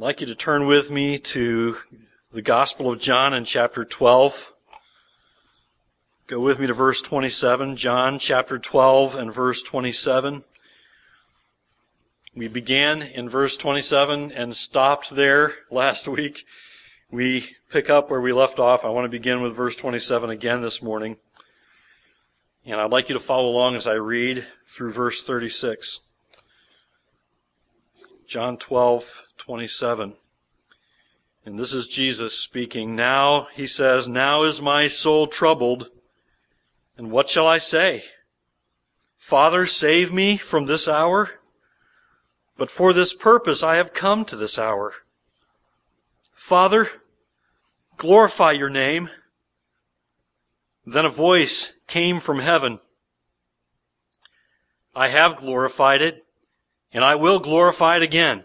I'd like you to turn with me to the Gospel of John in chapter 12. Go with me to verse 27, John chapter 12 and verse 27. We began in verse 27 and stopped there last week. We pick up where we left off. I want to begin with verse 27 again this morning. And I'd like you to follow along as I read through verse 36. John 12, 27. And this is Jesus speaking. Now, he says, Now is my soul troubled. And what shall I say? Father, save me from this hour. But for this purpose I have come to this hour. Father, glorify your name. Then a voice came from heaven. I have glorified it, and I will glorify it again.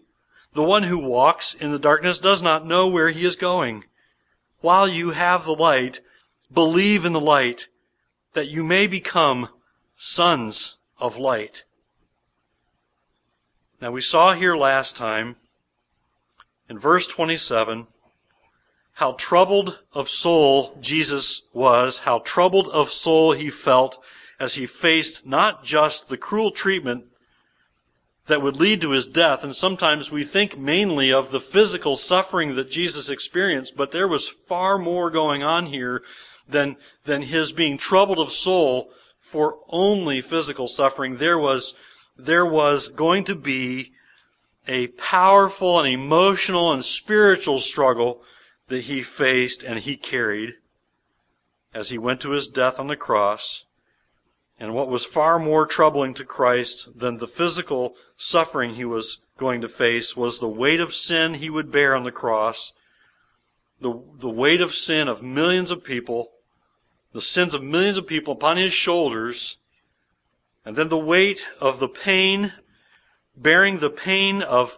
The one who walks in the darkness does not know where he is going. While you have the light, believe in the light, that you may become sons of light. Now we saw here last time, in verse 27, how troubled of soul Jesus was, how troubled of soul he felt as he faced not just the cruel treatment that would lead to his death. And sometimes we think mainly of the physical suffering that Jesus experienced, but there was far more going on here than, than his being troubled of soul for only physical suffering. There was, there was going to be a powerful and emotional and spiritual struggle that he faced and he carried as he went to his death on the cross. And what was far more troubling to Christ than the physical suffering he was going to face was the weight of sin he would bear on the cross, the, the weight of sin of millions of people, the sins of millions of people upon his shoulders, and then the weight of the pain, bearing the pain of,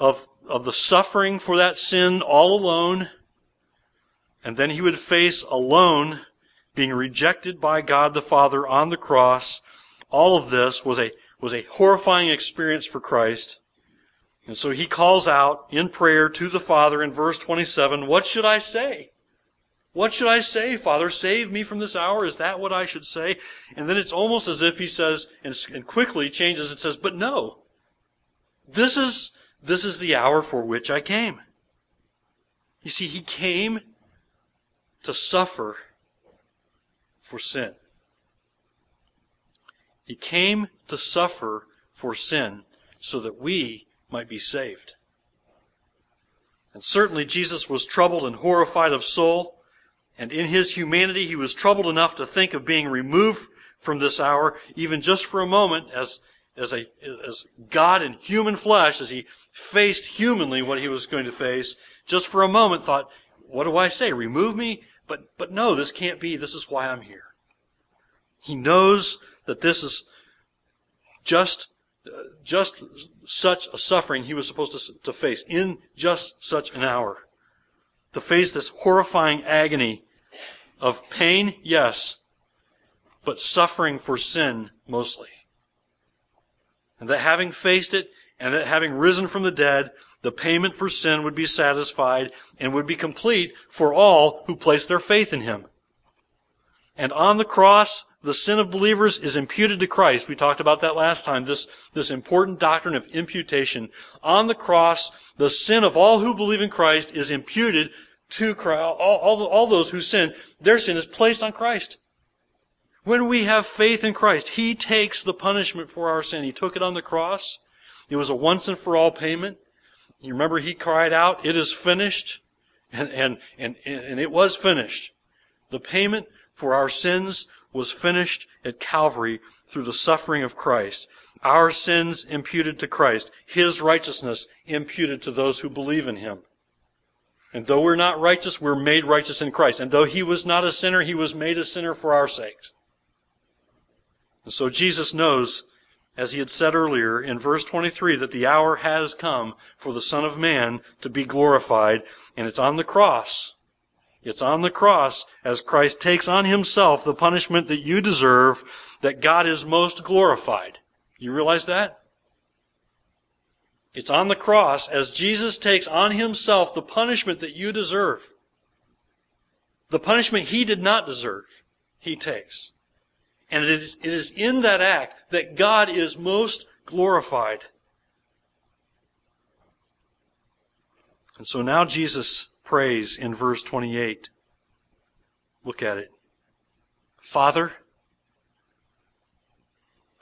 of, of the suffering for that sin all alone, and then he would face alone being rejected by God the Father on the cross. All of this was a, was a horrifying experience for Christ. And so he calls out in prayer to the Father in verse 27, What should I say? What should I say, Father? Save me from this hour? Is that what I should say? And then it's almost as if he says, and, and quickly changes and says, But no. This is, this is the hour for which I came. You see, he came to suffer for sin. He came to suffer for sin so that we might be saved. And certainly Jesus was troubled and horrified of soul, and in his humanity he was troubled enough to think of being removed from this hour, even just for a moment, as, as, a, as God in human flesh, as he faced humanly what he was going to face, just for a moment thought, what do I say? Remove me? But, but no, this can't be. This is why I'm here. He knows that this is just, uh, just such a suffering he was supposed to, to face in just such an hour. To face this horrifying agony of pain, yes, but suffering for sin mostly. And that having faced it, and that having risen from the dead, the payment for sin would be satisfied and would be complete for all who place their faith in him. And on the cross, the sin of believers is imputed to Christ. We talked about that last time, this, this important doctrine of imputation. On the cross, the sin of all who believe in Christ is imputed to Christ, all, all, all those who sin, their sin is placed on Christ. When we have faith in Christ, He takes the punishment for our sin. He took it on the cross. It was a once and for all payment. You remember He cried out, it is finished. And, and, and, and it was finished. The payment for our sins was finished at Calvary through the suffering of Christ. Our sins imputed to Christ. His righteousness imputed to those who believe in Him. And though we're not righteous, we're made righteous in Christ. And though He was not a sinner, He was made a sinner for our sakes. And so Jesus knows, as He had said earlier in verse 23, that the hour has come for the Son of Man to be glorified. And it's on the cross. It's on the cross as Christ takes on Himself the punishment that you deserve that God is most glorified. You realize that? It's on the cross as Jesus takes on himself the punishment that you deserve. The punishment he did not deserve, he takes. And it is, it is in that act that God is most glorified. And so now Jesus prays in verse 28. Look at it. Father,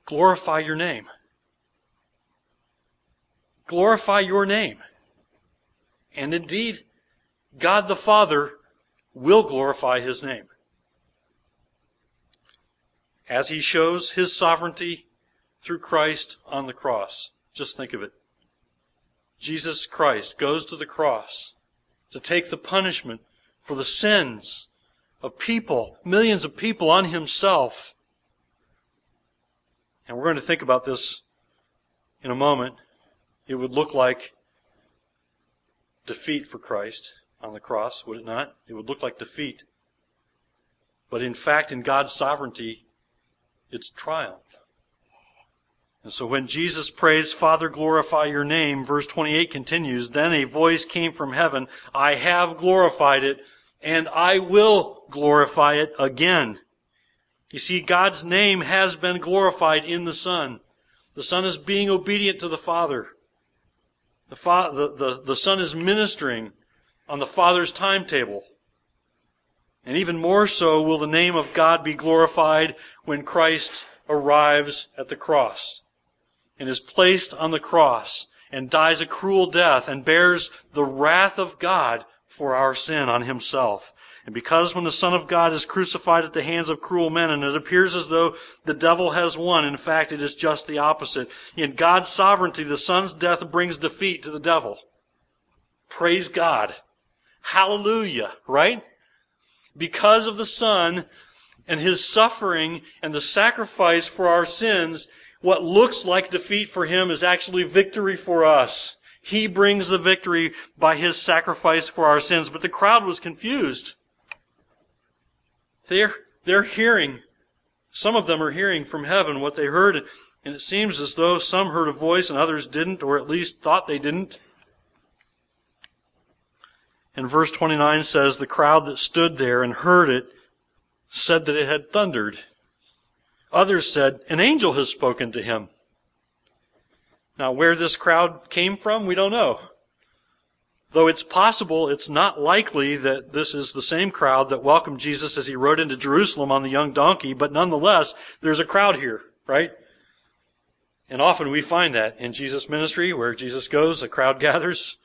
glorify your name glorify your name. And indeed, God the Father will glorify his name. As he shows his sovereignty through Christ on the cross. Just think of it. Jesus Christ goes to the cross to take the punishment for the sins of people, millions of people on himself. And we're going to think about this in a moment it would look like defeat for Christ on the cross, would it not? It would look like defeat. But in fact, in God's sovereignty, it's triumph. And so when Jesus prays, Father, glorify your name, verse 28 continues, then a voice came from heaven, I have glorified it, and I will glorify it again. You see, God's name has been glorified in the Son. The Son is being obedient to the Father. The, fa- the, the, the Son is ministering on the Father's timetable. And even more so will the name of God be glorified when Christ arrives at the cross and is placed on the cross and dies a cruel death and bears the wrath of God for our sin on himself. And because when the Son of God is crucified at the hands of cruel men, and it appears as though the devil has won, in fact, it is just the opposite. In God's sovereignty, the Son's death brings defeat to the devil. Praise God. Hallelujah, right? Because of the Son and His suffering and the sacrifice for our sins, what looks like defeat for Him is actually victory for us. He brings the victory by His sacrifice for our sins. But the crowd was confused. They're, they're hearing, some of them are hearing from heaven what they heard, and it seems as though some heard a voice and others didn't, or at least thought they didn't. And verse 29 says, The crowd that stood there and heard it said that it had thundered. Others said, An angel has spoken to him. Now, where this crowd came from, we don't know. Though it's possible, it's not likely that this is the same crowd that welcomed Jesus as he rode into Jerusalem on the young donkey, but nonetheless, there's a crowd here, right? And often we find that in Jesus' ministry, where Jesus goes, a crowd gathers.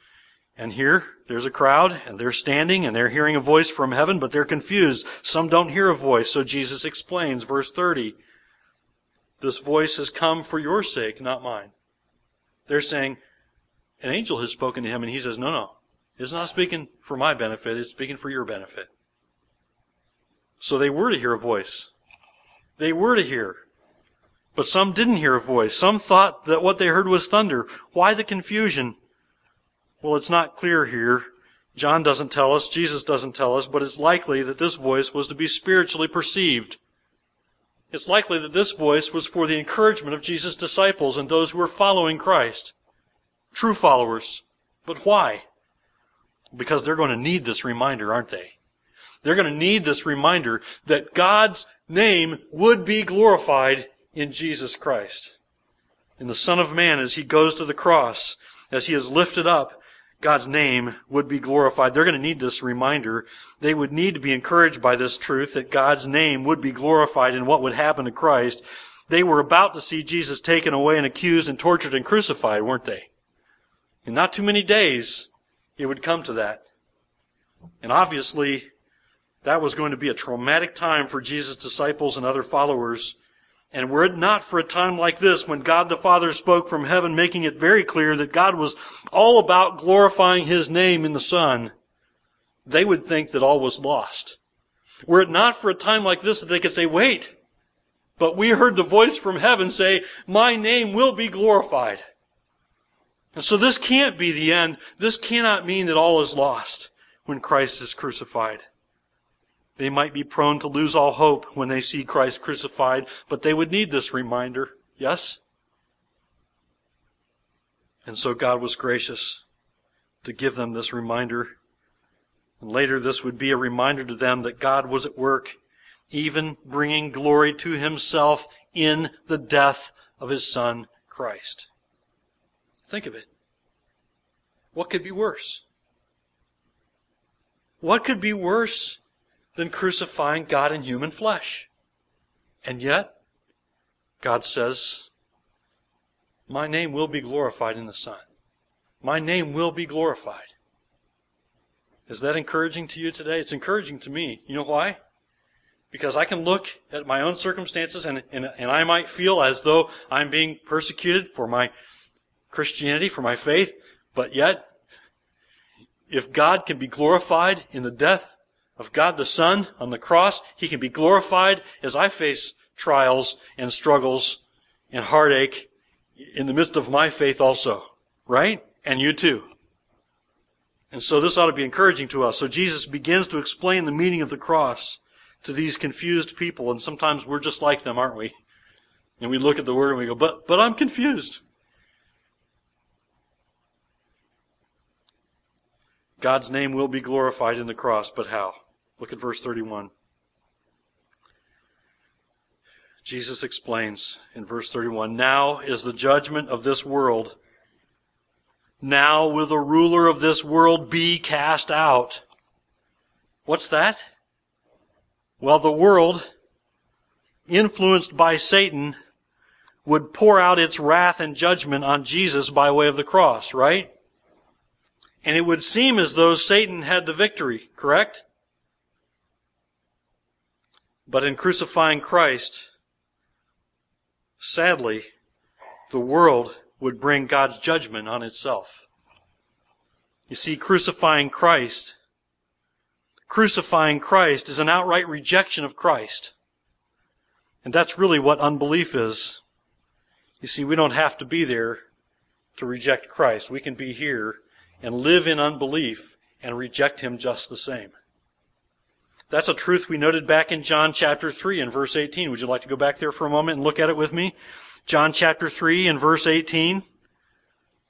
And here, there's a crowd, and they're standing, and they're hearing a voice from heaven, but they're confused. Some don't hear a voice, so Jesus explains, verse 30, This voice has come for your sake, not mine. They're saying, an angel has spoken to him, and he says, No, no. It's not speaking for my benefit, it's speaking for your benefit. So they were to hear a voice. They were to hear. But some didn't hear a voice. Some thought that what they heard was thunder. Why the confusion? Well, it's not clear here. John doesn't tell us, Jesus doesn't tell us, but it's likely that this voice was to be spiritually perceived. It's likely that this voice was for the encouragement of Jesus' disciples and those who were following Christ true followers. But why? Because they're going to need this reminder, aren't they? They're going to need this reminder that God's name would be glorified in Jesus Christ. In the Son of Man as he goes to the cross, as he is lifted up, God's name would be glorified. They're going to need this reminder. They would need to be encouraged by this truth that God's name would be glorified in what would happen to Christ. They were about to see Jesus taken away and accused and tortured and crucified, weren't they? In not too many days, it would come to that. And obviously, that was going to be a traumatic time for Jesus' disciples and other followers. And were it not for a time like this, when God the Father spoke from heaven, making it very clear that God was all about glorifying His name in the Son, they would think that all was lost. Were it not for a time like this that they could say, wait, but we heard the voice from heaven say, my name will be glorified. And so this can't be the end. This cannot mean that all is lost when Christ is crucified. They might be prone to lose all hope when they see Christ crucified, but they would need this reminder. Yes? And so God was gracious to give them this reminder. And later, this would be a reminder to them that God was at work, even bringing glory to himself in the death of his Son, Christ. Think of it. What could be worse? What could be worse than crucifying God in human flesh? And yet, God says, My name will be glorified in the Son. My name will be glorified. Is that encouraging to you today? It's encouraging to me. You know why? Because I can look at my own circumstances and, and, and I might feel as though I'm being persecuted for my Christianity, for my faith, but yet, if God can be glorified in the death of God the Son on the cross, He can be glorified as I face trials and struggles and heartache in the midst of my faith also. Right? And you too. And so this ought to be encouraging to us. So Jesus begins to explain the meaning of the cross to these confused people, and sometimes we're just like them, aren't we? And we look at the word and we go, but, but I'm confused. God's name will be glorified in the cross, but how? Look at verse 31. Jesus explains in verse 31 Now is the judgment of this world. Now will the ruler of this world be cast out. What's that? Well, the world, influenced by Satan, would pour out its wrath and judgment on Jesus by way of the cross, right? And it would seem as though Satan had the victory, correct? But in crucifying Christ, sadly, the world would bring God's judgment on itself. You see, crucifying Christ, crucifying Christ is an outright rejection of Christ. And that's really what unbelief is. You see, we don't have to be there to reject Christ. We can be here and live in unbelief and reject Him just the same. That's a truth we noted back in John chapter 3 and verse 18. Would you like to go back there for a moment and look at it with me? John chapter 3 and verse 18.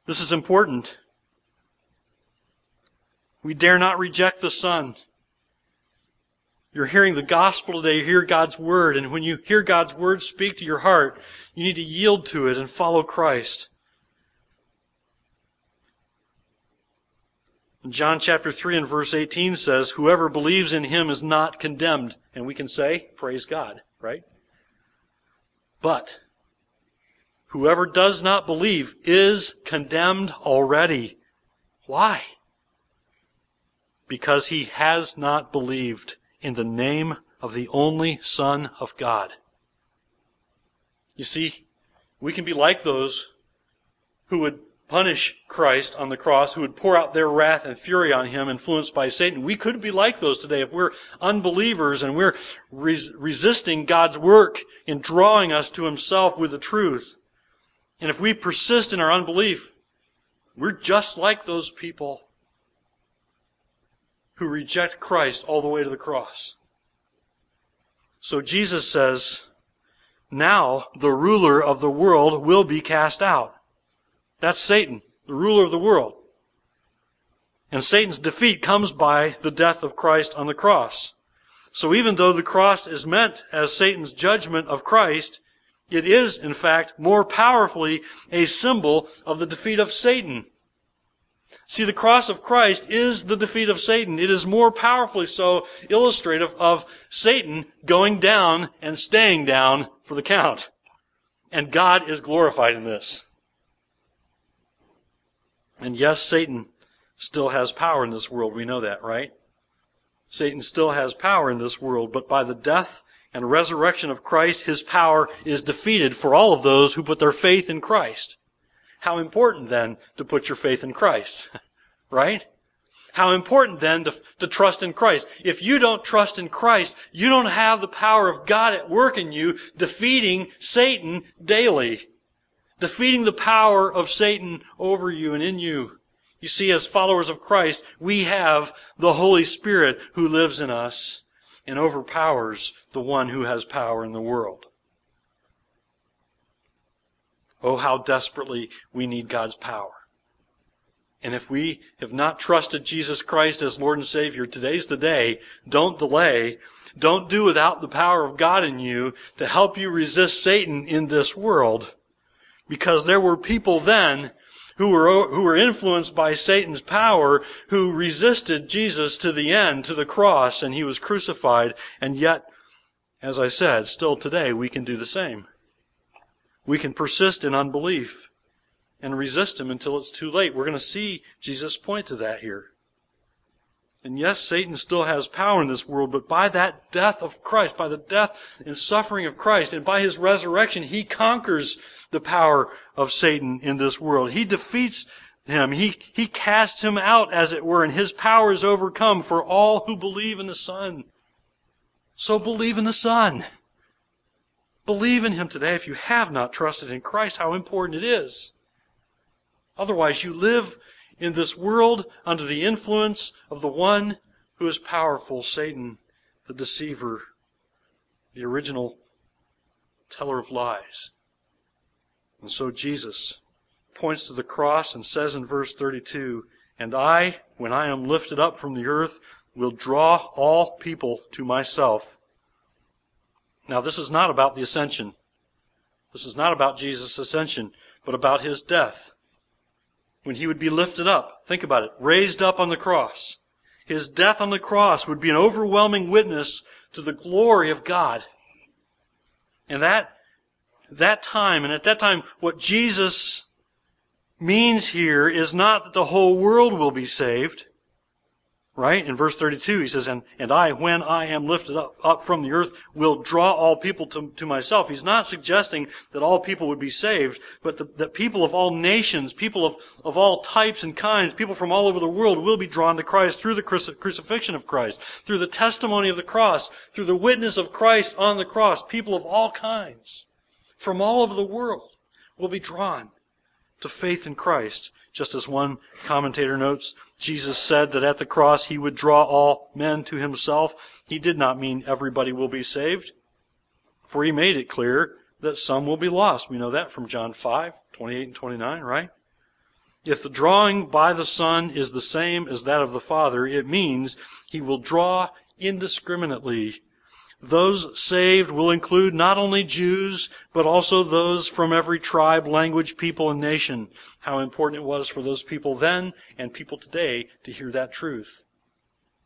This is important. We dare not reject the Son. You're hearing the gospel today, you hear God's word, and when you hear God's word speak to your heart, you need to yield to it and follow Christ. John chapter 3 and verse 18 says, Whoever believes in him is not condemned. And we can say, Praise God, right? But whoever does not believe is condemned already. Why? Because he has not believed in the name of the only Son of God. You see, we can be like those who would punish Christ on the cross, who would pour out their wrath and fury on him, influenced by Satan. We could be like those today if we're unbelievers and we're res- resisting God's work in drawing us to himself with the truth. And if we persist in our unbelief, we're just like those people who reject Christ all the way to the cross. So Jesus says, now the ruler of the world will be cast out. That's Satan, the ruler of the world. And Satan's defeat comes by the death of Christ on the cross. So even though the cross is meant as Satan's judgment of Christ, it is, in fact, more powerfully a symbol of the defeat of Satan. See, the cross of Christ is the defeat of Satan. It is more powerfully so illustrative of Satan going down and staying down for the count. And God is glorified in this. And yes, Satan still has power in this world. We know that, right? Satan still has power in this world, but by the death and resurrection of Christ, his power is defeated for all of those who put their faith in Christ. How important then to put your faith in Christ, right? How important then to, to trust in Christ. If you don't trust in Christ, you don't have the power of God at work in you, defeating Satan daily. Defeating the power of Satan over you and in you. You see, as followers of Christ, we have the Holy Spirit who lives in us and overpowers the one who has power in the world. Oh, how desperately we need God's power. And if we have not trusted Jesus Christ as Lord and Savior, today's the day. Don't delay. Don't do without the power of God in you to help you resist Satan in this world. Because there were people then who were, who were influenced by Satan's power, who resisted Jesus to the end, to the cross, and he was crucified. And yet, as I said, still today we can do the same. We can persist in unbelief and resist him until it's too late. We're going to see Jesus point to that here. And yes, Satan still has power in this world, but by that death of Christ, by the death and suffering of Christ, and by his resurrection, he conquers the power of Satan in this world. He defeats him. He, he casts him out, as it were, and his power is overcome for all who believe in the Son. So believe in the Son. Believe in him today if you have not trusted in Christ, how important it is. Otherwise, you live in this world under the influence of the one who is powerful, Satan, the deceiver, the original teller of lies. And so Jesus points to the cross and says in verse 32, And I, when I am lifted up from the earth, will draw all people to myself. Now, this is not about the ascension. This is not about Jesus' ascension, but about his death. When he would be lifted up, think about it, raised up on the cross. His death on the cross would be an overwhelming witness to the glory of God. And that that time, and at that time, what Jesus means here is not that the whole world will be saved. Right? In verse 32, he says, and, and I, when I am lifted up, up from the earth, will draw all people to, to myself. He's not suggesting that all people would be saved, but the, that people of all nations, people of, of all types and kinds, people from all over the world will be drawn to Christ through the crucifixion of Christ, through the testimony of the cross, through the witness of Christ on the cross, people of all kinds from all over the world will be drawn to faith in Christ. Just as one commentator notes, Jesus said that at the cross he would draw all men to himself. He did not mean everybody will be saved, for he made it clear that some will be lost. We know that from John 5, 28 and 29, right? If the drawing by the Son is the same as that of the Father, it means he will draw indiscriminately those saved will include not only Jews, but also those from every tribe, language, people, and nation. How important it was for those people then and people today to hear that truth.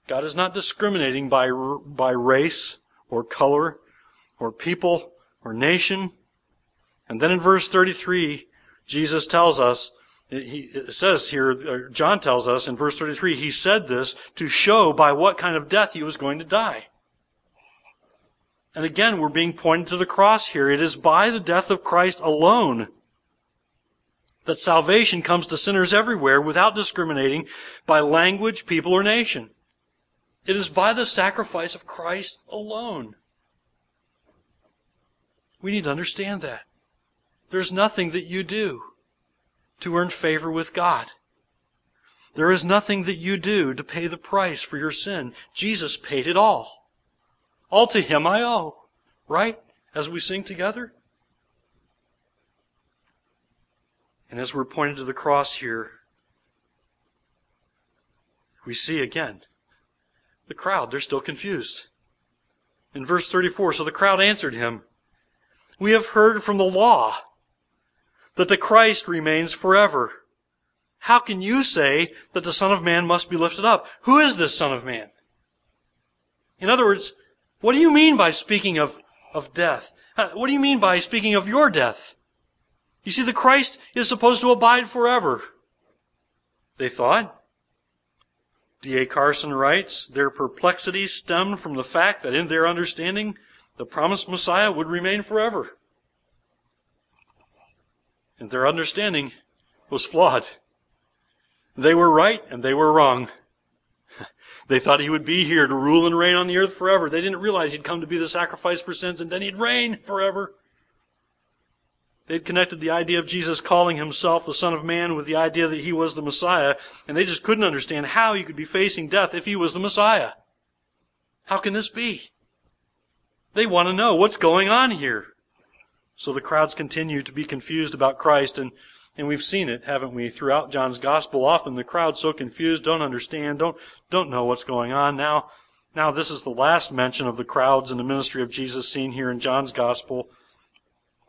God is not discriminating by, by race or color or people or nation. And then in verse 33, Jesus tells us, he, says here, uh, John tells us in verse 33, he said this to show by what kind of death he was going to die. And again, we're being pointed to the cross here. It is by the death of Christ alone that salvation comes to sinners everywhere without discriminating by language, people, or nation. It is by the sacrifice of Christ alone. We need to understand that. There's nothing that you do to earn favor with God. There is nothing that you do to pay the price for your sin. Jesus paid it all. All to Him I owe. Right? As we sing together. And as we're pointed to the cross here, we see again the crowd, they're still confused. In verse 34, so the crowd answered him, We have heard from the law that the Christ remains forever. how can you say that the Son of Man must be lifted up? Who is this Son of Man? In other words, what do you mean by speaking of, of death? Uh, what do you mean by speaking of your death? You see, the Christ is supposed to abide forever. They thought. D.A. Carson writes, their perplexity stemmed from the fact that in their understanding, the promised Messiah would remain forever. And their understanding was flawed. They were right and they were wrong. They thought he would be here to rule and reign on the earth forever. They didn't realize he'd come to be the sacrifice for sins and then he'd reign forever. They'd connected the idea of Jesus calling himself the Son of Man with the idea that he was the Messiah, and they just couldn't understand how he could be facing death if he was the Messiah. How can this be? They want to know what's going on here. So the crowds continue to be confused about Christ, and and we've seen it, haven't we, throughout John's gospel. Often the crowd's so confused, don't understand, don't, don't know what's going on. Now, now this is the last mention of the crowds in the ministry of Jesus seen here in John's gospel.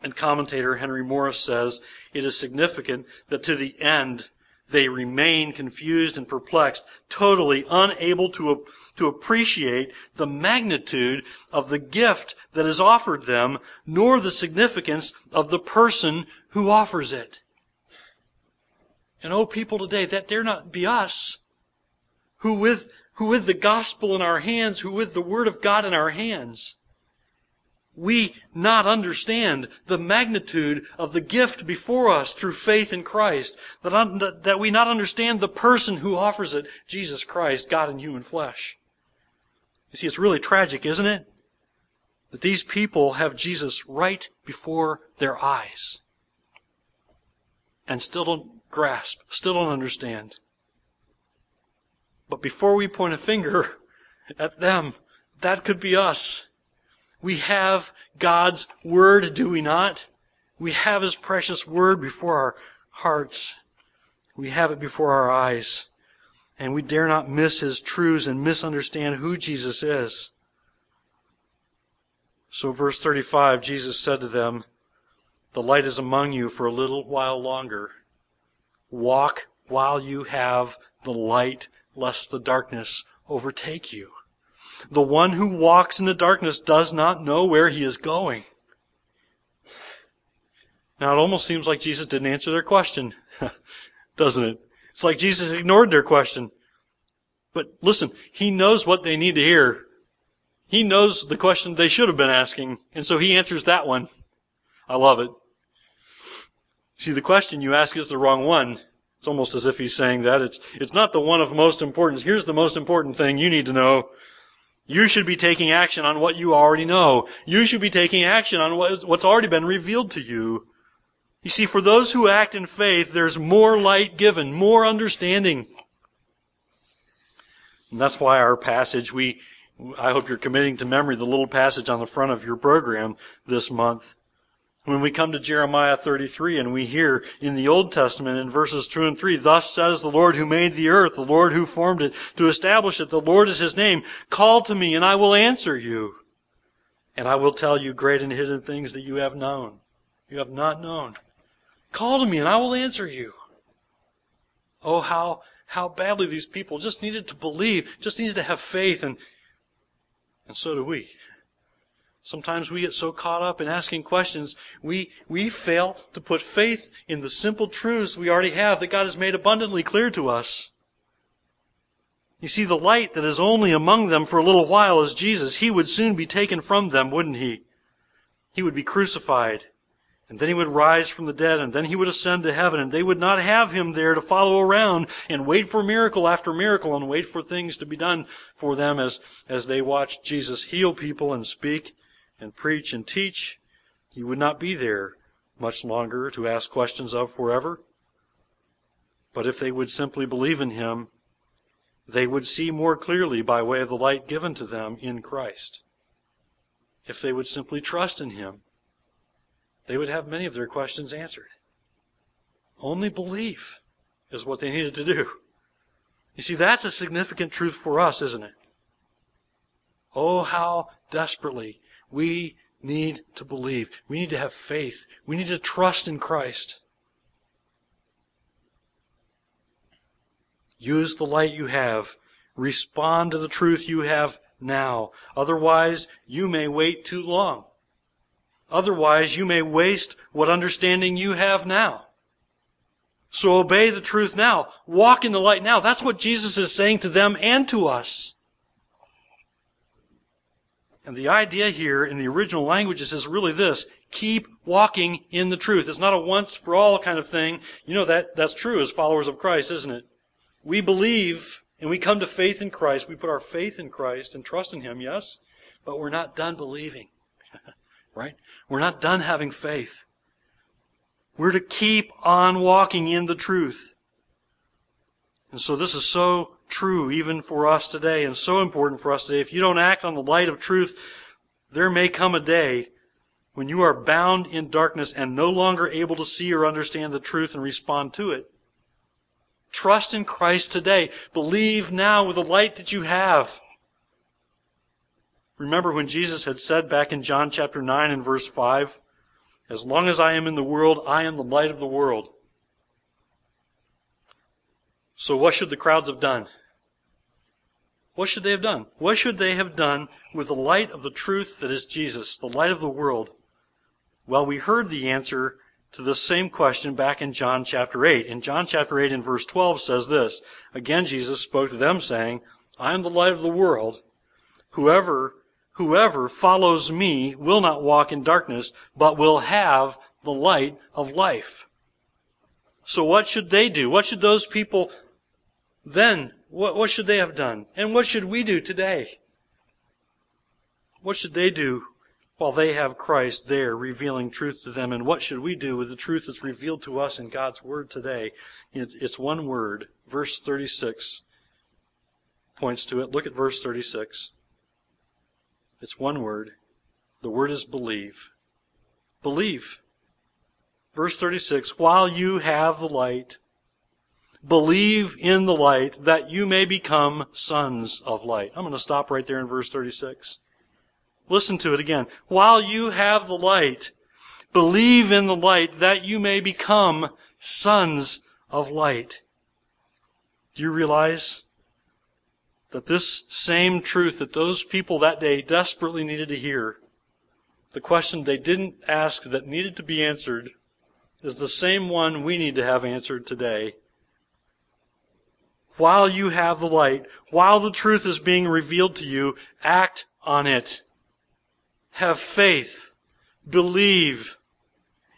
And commentator Henry Morris says it is significant that to the end they remain confused and perplexed, totally unable to, to appreciate the magnitude of the gift that is offered them, nor the significance of the person who offers it. And oh, people today, that dare not be us, who with, who with the gospel in our hands, who with the word of God in our hands, we not understand the magnitude of the gift before us through faith in Christ, that, that we not understand the person who offers it, Jesus Christ, God in human flesh. You see, it's really tragic, isn't it? That these people have Jesus right before their eyes and still don't grasp, still don't understand. But before we point a finger at them, that could be us. We have God's Word, do we not? We have His precious Word before our hearts. We have it before our eyes. And we dare not miss His truths and misunderstand who Jesus is. So verse 35, Jesus said to them, The light is among you for a little while longer. Walk while you have the light, lest the darkness overtake you. The one who walks in the darkness does not know where he is going. Now, it almost seems like Jesus didn't answer their question, doesn't it? It's like Jesus ignored their question. But listen, he knows what they need to hear. He knows the question they should have been asking, and so he answers that one. I love it. See, the question you ask is the wrong one. It's almost as if he's saying that. It's, it's not the one of most importance. Here's the most important thing you need to know. You should be taking action on what you already know. You should be taking action on what, what's already been revealed to you. You see, for those who act in faith, there's more light given, more understanding. And that's why our passage, we, I hope you're committing to memory the little passage on the front of your program this month. When we come to Jeremiah 33 and we hear in the Old Testament in verses 2 and 3, Thus says the Lord who made the earth, the Lord who formed it, to establish it, the Lord is his name. Call to me and I will answer you. And I will tell you great and hidden things that you have known. You have not known. Call to me and I will answer you. Oh, how, how badly these people just needed to believe, just needed to have faith, and, and so do we. Sometimes we get so caught up in asking questions, we, we fail to put faith in the simple truths we already have that God has made abundantly clear to us. You see, the light that is only among them for a little while is Jesus. He would soon be taken from them, wouldn't he? He would be crucified, and then he would rise from the dead, and then he would ascend to heaven, and they would not have him there to follow around and wait for miracle after miracle and wait for things to be done for them as, as they watched Jesus heal people and speak and preach and teach, he would not be there much longer to ask questions of forever. But if they would simply believe in him, they would see more clearly by way of the light given to them in Christ. If they would simply trust in him, they would have many of their questions answered. Only belief is what they needed to do. You see, that's a significant truth for us, isn't it? Oh, how desperately we need to believe. We need to have faith. We need to trust in Christ. Use the light you have. Respond to the truth you have now. Otherwise, you may wait too long. Otherwise, you may waste what understanding you have now. So obey the truth now. Walk in the light now. That's what Jesus is saying to them and to us. And the idea here in the original languages is really this. Keep walking in the truth. It's not a once for all kind of thing. You know that, that's true as followers of Christ, isn't it? We believe and we come to faith in Christ. We put our faith in Christ and trust in Him, yes? But we're not done believing. right? We're not done having faith. We're to keep on walking in the truth. And so this is so true even for us today and so important for us today. If you don't act on the light of truth, there may come a day when you are bound in darkness and no longer able to see or understand the truth and respond to it. Trust in Christ today. Believe now with the light that you have. Remember when Jesus had said back in John chapter 9 and verse 5, As long as I am in the world, I am the light of the world. So what should the crowds have done? What should they have done? What should they have done with the light of the truth that is Jesus, the light of the world? Well, we heard the answer to the same question back in John chapter 8. In John chapter 8 and verse 12 says this, Again Jesus spoke to them saying, I am the light of the world. Whoever, whoever follows me will not walk in darkness, but will have the light of life. So what should they do? What should those people then, what, what should they have done? And what should we do today? What should they do while they have Christ there revealing truth to them. And what should we do with the truth that's revealed to us in God's Word today? It's one word. Verse 36 points to it. Look at verse 36. It's one word. The word is believe. Believe. Verse 36 While you have the light, believe in the light that you may become sons of light. I'm going to stop right there in verse 36. Listen to it again. While you have the light, believe in the light that you may become sons of light. Do you realize that this same truth that those people that day desperately needed to hear, the question they didn't ask that needed to be answered, is the same one we need to have answered today. While you have the light, while the truth is being revealed to you, act on it have faith, believe,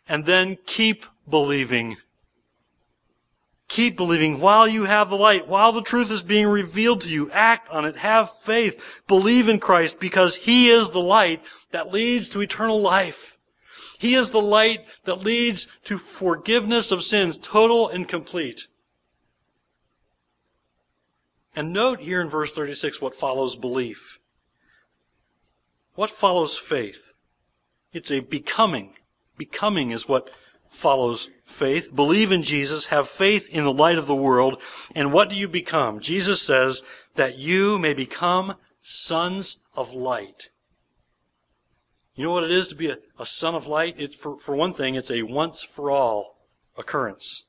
and then keep believing. Keep believing while you have the light, while the truth is being revealed to you. Act on it. Have faith. Believe in Christ because He is the light that leads to eternal life. He is the light that leads to forgiveness of sins, total and complete. And note here in verse 36 what follows belief. What follows faith? It's a becoming. Becoming is what follows faith. Believe in Jesus, have faith in the light of the world, and what do you become? Jesus says that you may become sons of light. You know what it is to be a, a son of light? It's for, for one thing, it's a once for all occurrence.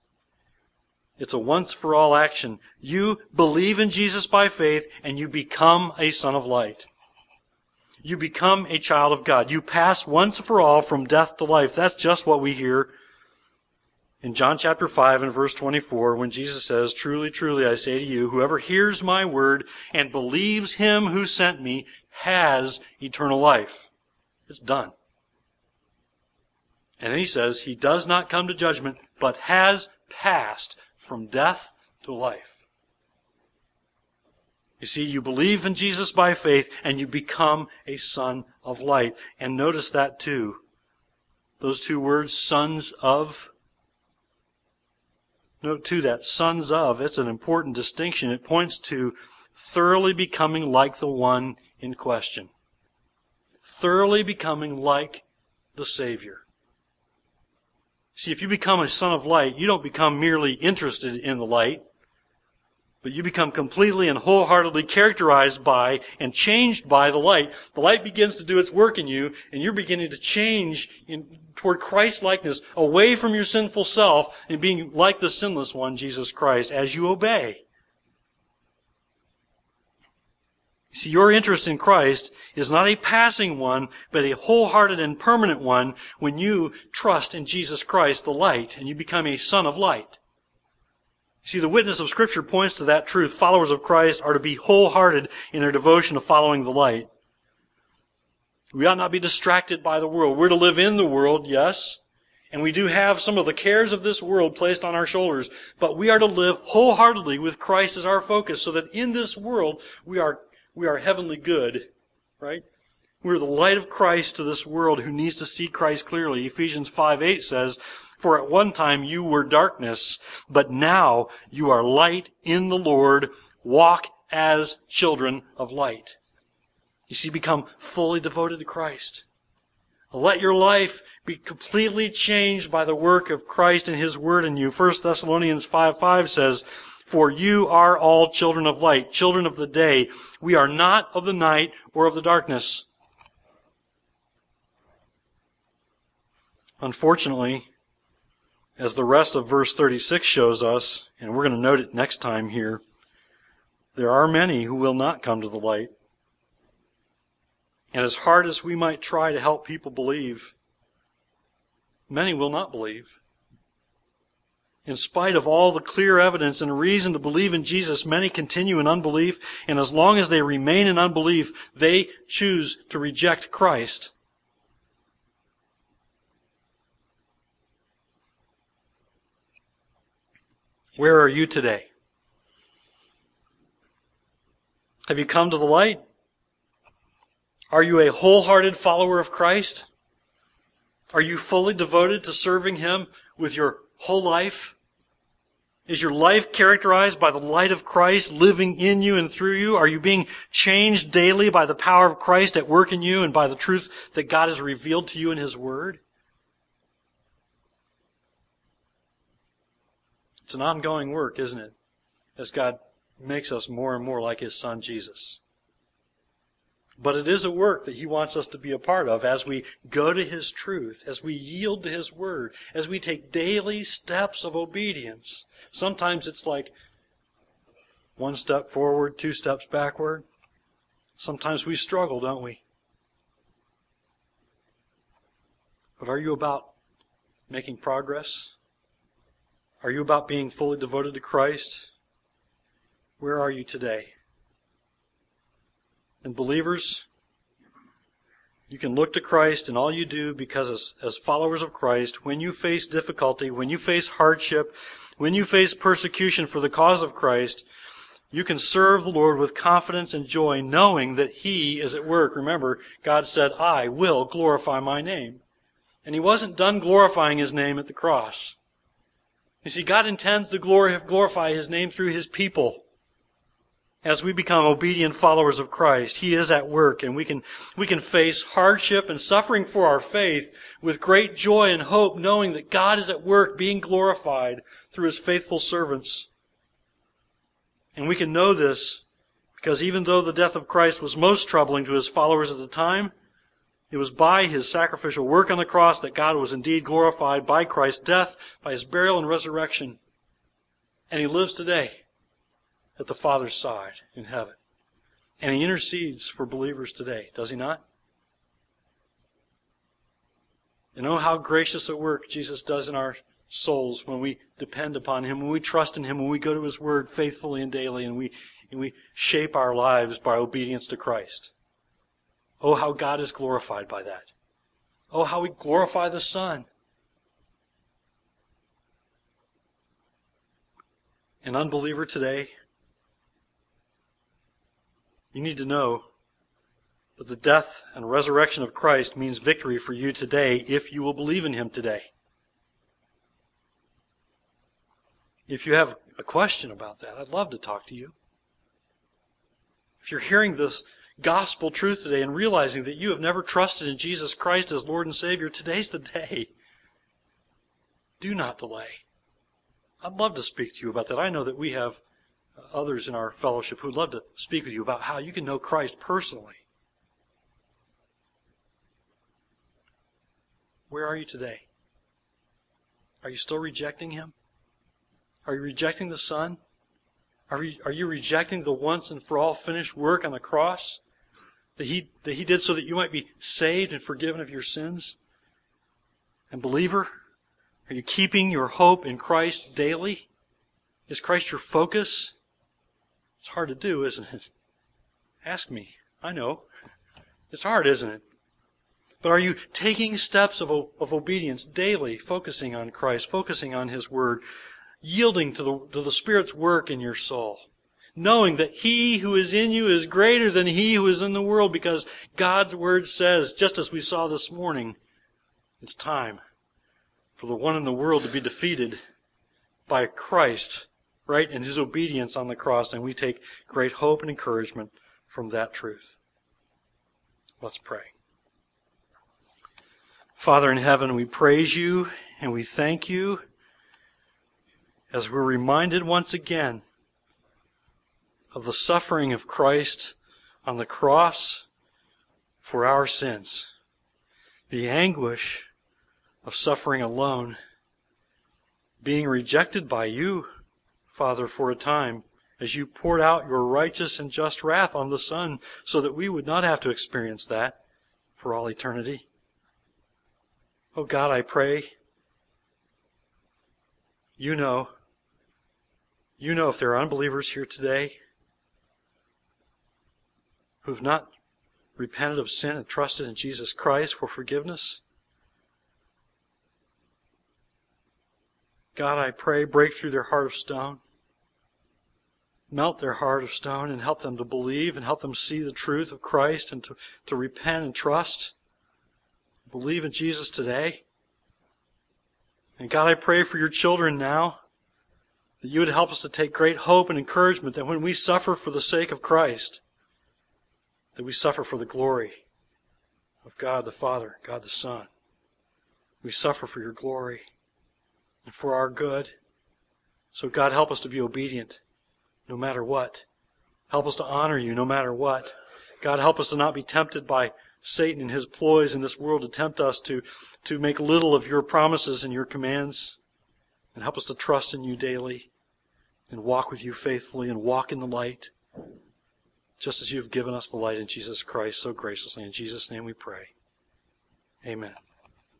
It's a once for all action. You believe in Jesus by faith and you become a son of light you become a child of God. You pass once for all from death to life. That's just what we hear in John chapter 5 and verse 24 when Jesus says, Truly, truly, I say to you, whoever hears my word and believes him who sent me has eternal life. It's done. And then he says, he does not come to judgment, but has passed from death to life. You see, you believe in Jesus by faith and you become a son of light. And notice that too. Those two words, sons of. Note too that sons of, it's an important distinction. It points to thoroughly becoming like the one in question. Thoroughly becoming like the Savior. See, if you become a son of light, you don't become merely interested in the light but you become completely and wholeheartedly characterized by and changed by the light. The light begins to do its work in you, and you're beginning to change in, toward Christ likeness, away from your sinful self, and being like the sinless one, Jesus Christ, as you obey. See, your interest in Christ is not a passing one, but a wholehearted and permanent one when you trust in Jesus Christ, the light, and you become a son of light. See, the witness of Scripture points to that truth. Followers of Christ are to be wholehearted in their devotion to following the light. We ought not be distracted by the world. We're to live in the world, yes, and we do have some of the cares of this world placed on our shoulders, but we are to live wholeheartedly with Christ as our focus so that in this world we are, we are heavenly good, right? We're the light of Christ to this world who needs to see Christ clearly. Ephesians 5 8 says, For at one time you were darkness, but now you are light in the Lord. Walk as children of light. You see, become fully devoted to Christ. Let your life be completely changed by the work of Christ and His Word in you. 1 Thessalonians 5 5 says, For you are all children of light, children of the day. We are not of the night or of the darkness. Unfortunately, as the rest of verse 36 shows us, and we're going to note it next time here, there are many who will not come to the light. And as hard as we might try to help people believe, many will not believe. In spite of all the clear evidence and reason to believe in Jesus, many continue in unbelief, and as long as they remain in unbelief, they choose to reject Christ. Where are you today? Have you come to the light? Are you a wholehearted follower of Christ? Are you fully devoted to serving Him with your whole life? Is your life characterized by the light of Christ living in you and through you? Are you being changed daily by the power of Christ at work in you and by the truth that God has revealed to you in His Word? It's an ongoing work, isn't it? As God makes us more and more like His Son Jesus. But it is a work that He wants us to be a part of as we go to His truth, as we yield to His Word, as we take daily steps of obedience. Sometimes it's like one step forward, two steps backward. Sometimes we struggle, don't we? But are you about making progress? Are you about being fully devoted to Christ? Where are you today? And believers, you can look to Christ in all you do because as, as followers of Christ, when you face difficulty, when you face hardship, when you face persecution for the cause of Christ, you can serve the Lord with confidence and joy, knowing that He is at work. Remember, God said, I will glorify my name. And He wasn't done glorifying His name at the cross. You see, God intends to glorify His name through His people as we become obedient followers of Christ, He is at work and we can, we can face hardship and suffering for our faith with great joy and hope, knowing that God is at work being glorified through His faithful servants. And we can know this because even though the death of Christ was most troubling to His followers at the time, it was by His sacrificial work on the cross that God was indeed glorified by Christ's death, by His burial and resurrection. And He lives today at the Father's side in heaven. And he intercedes for believers today, does he not? And oh, how gracious a work Jesus does in our souls when we depend upon him, when we trust in him, when we go to his word faithfully and daily, and we, and we shape our lives by obedience to Christ. Oh, how God is glorified by that. Oh, how we glorify the Son. An unbeliever today, you need to know that the death and resurrection of Christ means victory for you today if you will believe in Him today. If you have a question about that, I'd love to talk to you. If you're hearing this gospel truth today and realizing that you have never trusted in Jesus Christ as Lord and Savior, today's the day. Do not delay. I'd love to speak to you about that. I know that we have others in our fellowship who'd love to speak with you about how you can know Christ personally. Where are you today? Are you still rejecting Him? Are you rejecting the Son? Are you, are you rejecting the once and for all finished work on the cross that he, that he did so that you might be saved and forgiven of your sins? And believer, are you keeping your hope in Christ daily? Is Christ your focus? It's hard to do, isn't it? Ask me. I know. It's hard, isn't it? But are you taking steps of, of obedience daily, focusing on Christ, focusing on His Word, yielding to the, to the Spirit's work in your soul? Knowing that He who is in you is greater than He who is in the world because God's Word says, just as we saw this morning, it's time for the one in the world to be defeated by Christ, right, and His obedience on the cross, and we take great hope and encouragement from that truth. Let's pray. Father in heaven, we praise you and we thank you as we're reminded once again of the suffering of Christ on the cross for our sins, the anguish of suffering alone, being rejected by you, Father, for a time, as you poured out your righteous and just wrath on the Son so that we would not have to experience that for all eternity. Oh God, I pray. You know. You know if there are unbelievers here today who have not repented of sin and trusted in Jesus Christ for forgiveness. God, I pray, break through their heart of stone. Melt their heart of stone and help them to believe and help them see the truth of Christ and to, to repent and trust believe in Jesus today. And God, I pray for your children now that you would help us to take great hope and encouragement that when we suffer for the sake of Christ, that we suffer for the glory of God the Father, God the Son. We suffer for your glory and for our good. So God, help us to be obedient no matter what. Help us to honor you no matter what. God, help us to not be tempted by Satan and his ploys in this world to tempt us to, to make little of your promises and your commands. And help us to trust in you daily and walk with you faithfully and walk in the light, just as you have given us the light in Jesus Christ so graciously. In Jesus' name we pray. Amen.